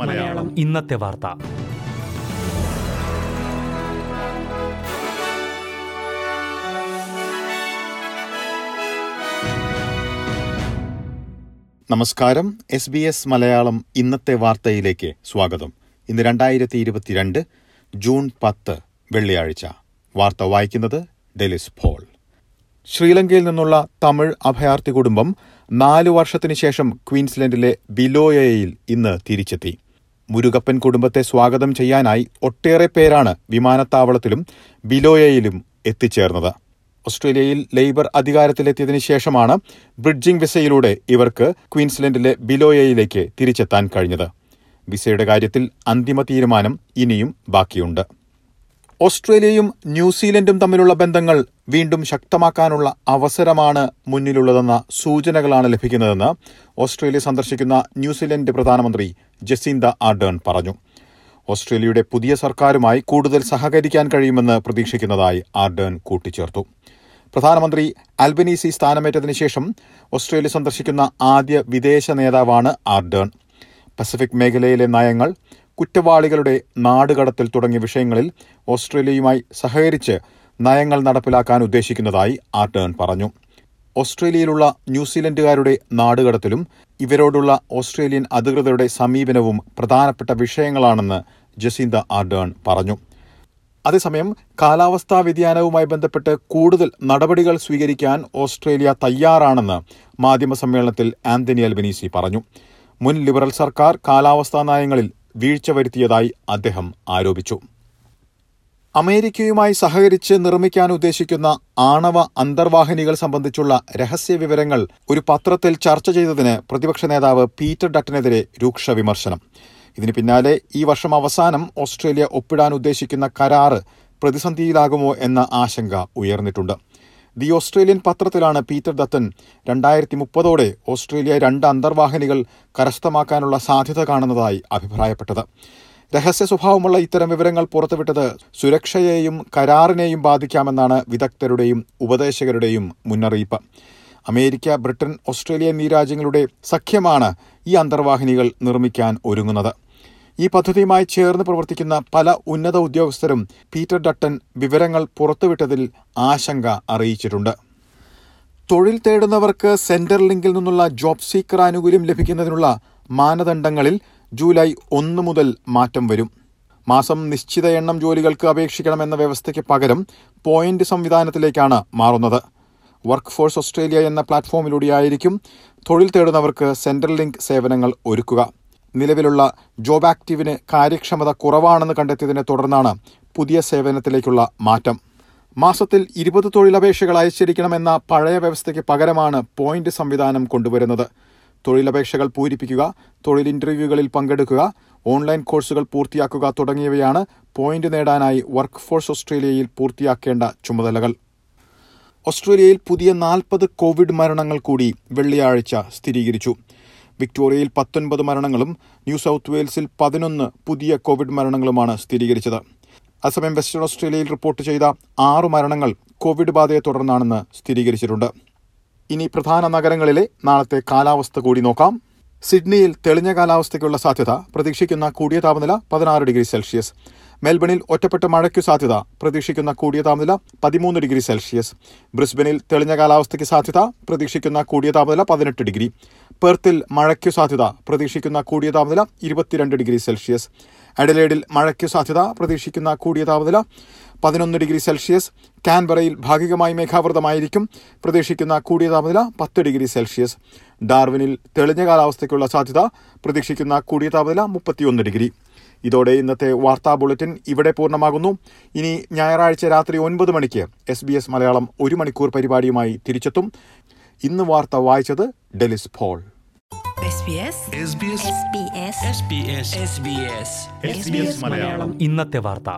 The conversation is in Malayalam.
മലയാളം. ഇന്നത്തെ വാർത്ത. നമസ്കാരം. എസ് ബി എസ് മലയാളം ഇന്നത്തെ വാർത്തയിലേക്ക് സ്വാഗതം. ഇന്ന് രണ്ടായിരത്തി ഇരുപത്തിരണ്ട് ജൂൺ പത്ത് വെള്ളിയാഴ്ച. വാർത്ത വായിക്കുന്നത് ഡെലിസ് ഫോൾ ശ്രീലങ്കയിൽ നിന്നുള്ള തമിഴ് അഭയാർത്ഥി കുടുംബം നാലു വർഷത്തിനു ശേഷം ക്വീൻസ്ലൻഡിലെ ബിലോയയിൽ ഇന്ന് തിരിച്ചെത്തി. മുരുകപ്പൻ കുടുംബത്തെ സ്വാഗതം ചെയ്യാനായി ഒട്ടേറെ പേരാണ് വിമാനത്താവളത്തിലും ബിലോയയിലും എത്തിച്ചേർന്നത്. ഓസ്ട്രേലിയയിൽ ലേബർ അധികാരത്തിലെത്തിയതിനു ശേഷമാണ് ബ്രിഡ്ജിംഗ് വിസയിലൂടെ ഇവർക്ക് ക്വീൻസ്ലൻഡിലെ ബിലോയയിലേക്ക് തിരിച്ചെത്താൻ കഴിഞ്ഞത്. വിസയുടെ കാര്യത്തിൽ അന്തിമ തീരുമാനം ഇനിയും ബാക്കിയുണ്ട്. ഓസ്ട്രേലിയയും ന്യൂസിലൻഡും തമ്മിലുള്ള ബന്ധങ്ങൾ വീണ്ടും ശക്തമാക്കാനുള്ള അവസരമാണ് മുന്നിലുള്ളതെന്ന സൂചനകളാണ് ലഭിക്കുന്നതെന്ന് ഓസ്ട്രേലിയ സന്ദർശിക്കുന്ന ന്യൂസിലൻഡ് പ്രധാനമന്ത്രി ജസീന്ത ആർഡേൺ പറഞ്ഞു. ഓസ്ട്രേലിയയുടെ പുതിയ സർക്കാരുമായി കൂടുതൽ സഹകരിക്കാൻ കഴിയുമെന്ന് പ്രതീക്ഷിക്കുന്നതായി ആർഡേൺ കൂട്ടിച്ചേർത്തു. പ്രധാനമന്ത്രി അൽബനീസി സ്ഥാനമേറ്റതിനു ശേഷം ഓസ്ട്രേലിയ സന്ദർശിക്കുന്ന ആദ്യ വിദേശ നേതാവാണ് ആർഡേൺ. പസഫിക് മേഖലയിലെ നയങ്ങൾ കുറ്റവാളികളുടെ നാടുകടത്തിൽ തുടങ്ങിയ വിഷയങ്ങളിൽ ഓസ്ട്രേലിയയുമായി സഹകരിച്ച് നയങ്ങൾ നടപ്പിലാക്കാൻ ഉദ്ദേശിക്കുന്നതായി ആർട്ടേൺ പറഞ്ഞു. ഓസ്ട്രേലിയയിലുള്ള ന്യൂസിലൻഡുകാരുടെ നാടുകടത്തലും ഇവരോടുള്ള ഓസ്ട്രേലിയൻ അധികൃതരുടെ സമീപനവും പ്രധാനപ്പെട്ട വിഷയങ്ങളാണെന്ന് ജസീന്ത ആർഡേൺ പറഞ്ഞു. അതേസമയം കാലാവസ്ഥാ വ്യതിയാനവുമായി ബന്ധപ്പെട്ട് കൂടുതൽ നടപടികൾ സ്വീകരിക്കാൻ ഓസ്ട്രേലിയ തയ്യാറാണെന്ന് മാധ്യമ സമ്മേളനത്തിൽ ആന്റണി അൽബനീസി പറഞ്ഞു. മുൻ ലിബറൽ സർക്കാർ കാലാവസ്ഥാ നയങ്ങളിൽ വീഴ്ച വരുത്തിയതായി അദ്ദേഹം ആരോപിച്ചു. അമേരിക്കയുമായി സഹകരിച്ച് നിർമ്മിക്കാൻ ഉദ്ദേശിക്കുന്ന ആണവ അന്തർവാഹിനികൾ സംബന്ധിച്ചുള്ള രഹസ്യ വിവരങ്ങൾ ഒരു പത്രത്തിൽ ചർച്ച ചെയ്തതിന് പ്രതിപക്ഷ നേതാവ് പീറ്റർ ഡട്ടനെതിരെ രൂക്ഷ വിമർശനം. ഇതിന് പിന്നാലെ ഈ വർഷം അവസാനം ഓസ്ട്രേലിയ ഒപ്പിടാൻ ഉദ്ദേശിക്കുന്ന കരാറ് പ്രതിസന്ധിയിലാകുമോ എന്ന ആശങ്ക ഉയർന്നിട്ടുണ്ട്. ദി ഓസ്ട്രേലിയൻ പത്രത്തിലാണ് പീറ്റർ ദത്തൻ രണ്ടായിരത്തി മുപ്പതോടെ ഓസ്ട്രേലിയ രണ്ട് അന്തർവാഹിനികൾ കരസ്ഥമാക്കാനുള്ള സാധ്യത കാണുന്നതായി അഭിപ്രായപ്പെട്ടത്. രഹസ്യ സ്വഭാവമുള്ള ഇത്തരം വിവരങ്ങൾ പുറത്തുവിട്ടത് സുരക്ഷയെയും കരാറിനെയും ബാധിക്കാമെന്നാണ് വിദഗ്ധരുടെയും ഉപദേശകരുടെയും മുന്നറിയിപ്പ്. അമേരിക്ക ബ്രിട്ടൻ ഓസ്ട്രേലിയ എന്നീ രാജ്യങ്ങളുടെ സഖ്യമാണ് ഈ അന്തർവാഹിനികൾ നിർമ്മിക്കാൻ ഒരുങ്ങുന്നത്. ഈ പദ്ധതിയുമായി ചേർന്ന് പ്രവർത്തിക്കുന്ന പല ഉന്നത ഉദ്യോഗസ്ഥരും പീറ്റർ ഡട്ടൻ വിവരങ്ങൾ പുറത്തുവിട്ടതിൽ ആശങ്ക അറിയിച്ചിട്ടുണ്ട്. തൊഴിൽ തേടുന്നവർക്ക് സെന്റർ ലിങ്കിൽ നിന്നുള്ള ജോബ് സീക്കർ ആനുകൂല്യം ലഭിക്കുന്നതിനുള്ള മാനദണ്ഡങ്ങളിൽ ജൂലൈ ഒന്ന് മുതൽ മാറ്റം വരും. മാസം നിശ്ചിത എണ്ണം ജോലികൾക്ക് അപേക്ഷിക്കണമെന്ന വ്യവസ്ഥയ്ക്ക് പകരം പോയിന്റ് സംവിധാനത്തിലേക്കാണ് മാറുന്നത്. വർക്ക് ഫോഴ്സ് ഓസ്ട്രേലിയ എന്ന പ്ലാറ്റ്ഫോമിലൂടെയായിരിക്കും തൊഴിൽ തേടുന്നവർക്ക് സെൻട്രൽ ലിങ്ക് സേവനങ്ങൾ ഒരുക്കുക. നിലവിലുള്ള ജോബ് ആക്റ്റീവിന് കാര്യക്ഷമത കുറവാണെന്ന് കണ്ടെത്തിയതിനെ തുടർന്നാണ് പുതിയ സേവനത്തിലേക്കുള്ള മാറ്റം. മാസത്തിൽ ഇരുപത് തൊഴിലപേക്ഷകൾ അയച്ചിരിക്കണമെന്ന പഴയ വ്യവസ്ഥയ്ക്ക് പകരമാണ് പോയിന്റ് സംവിധാനം കൊണ്ടുവരുന്നത്. തൊഴിലപേക്ഷകൾ പൂരിപ്പിക്കുക തൊഴിൽ ഇന്റർവ്യൂകളിൽ പങ്കെടുക്കുക ഓൺലൈൻ കോഴ്സുകൾ പൂർത്തിയാക്കുക തുടങ്ങിയവയാണ് പോയിന്റ് നേടാനായി വർക്ക് ഫോഴ്സ് ഓസ്ട്രേലിയയിൽ പൂർത്തിയാക്കേണ്ട ചുമതലകൾ. ഓസ്ട്രേലിയയിൽ പുതിയ നാൽപ്പത് കോവിഡ് മരണങ്ങൾ കൂടി വെള്ളിയാഴ്ച സ്ഥിരീകരിച്ചു. വിക്ടോറിയയിൽ പത്തൊൻപത് മരണങ്ങളും ന്യൂ സൌത്ത് വെയിൽസിൽ പതിനൊന്ന് പുതിയ കോവിഡ് മരണങ്ങളുമാണ് സ്ഥിരീകരിച്ചത്. അസമയം വെസ്റ്റേൺ ഓസ്ട്രേലിയയിൽ റിപ്പോർട്ട് ചെയ്ത ആറ് മരണങ്ങൾ കോവിഡ് ബാധയെ തുടർന്നാണെന്ന് സ്ഥിരീകരിച്ചിട്ടുണ്ട്. ഇനി പ്രധാന നഗരങ്ങളിലെ നാളത്തെ കാലാവസ്ഥ കൂടി നോക്കാം. സിഡ്നിയിൽ തെളിഞ്ഞ കാലാവസ്ഥയ്ക്കുള്ള സാധ്യത പ്രതീക്ഷിക്കുന്ന കൂടിയ താപനില പതിനാറ് ഡിഗ്രി സെൽഷ്യസ്. മെൽബണിൽ ഒറ്റപ്പെട്ട മഴയ്ക്കു സാധ്യത പ്രതീക്ഷിക്കുന്ന കൂടിയ താപനില പതിമൂന്ന് ഡിഗ്രി സെൽഷ്യസ്. ബ്രിസ്ബനിൽ തെളിഞ്ഞ കാലാവസ്ഥയ്ക്ക് സാധ്യത പ്രതീക്ഷിക്കുന്ന കൂടിയ താപനില പതിനെട്ട് ഡിഗ്രി. പെർത്തിൽ മഴയ്ക്കു സാധ്യത പ്രതീക്ഷിക്കുന്ന കൂടിയ താപനില ഇരുപത്തിരണ്ട് ഡിഗ്രി സെൽഷ്യസ്. അഡലേഡിൽ മഴയ്ക്കു സാധ്യത പ്രതീക്ഷിക്കുന്ന കൂടിയ താപനില പതിനൊന്ന് ഡിഗ്രി സെൽഷ്യസ്. കാൻബറയിൽ ഭാഗികമായി മേഘാവൃതമായിരിക്കും. പ്രതീക്ഷിക്കുന്ന കൂടിയ താപനില പത്ത് ഡിഗ്രി സെൽഷ്യസ്. ഡാർവിനിൽ തെളിഞ്ഞ കാലാവസ്ഥയ്ക്കുള്ള സാധ്യത പ്രതീക്ഷിക്കുന്ന കൂടിയ താപനില മുപ്പത്തിയൊന്ന് ഡിഗ്രി. ഇതോടെ ഇന്നത്തെ വാർത്താ ബുള്ളറ്റിൻ ഇവിടെ പൂർണമാകുന്നു. ഇനി ഞായറാഴ്ച രാത്രി ഒൻപത് മണിക്ക് എസ് ബി എസ് മലയാളം ഒരു മണിക്കൂർ പരിപാടിയുമായി തിരിച്ചെത്തും. ഇന്ന് വാർത്ത വായിച്ചത് ഡെലിസ് ഫോൾ SBS ഇന്നത്തെ വാർത്ത.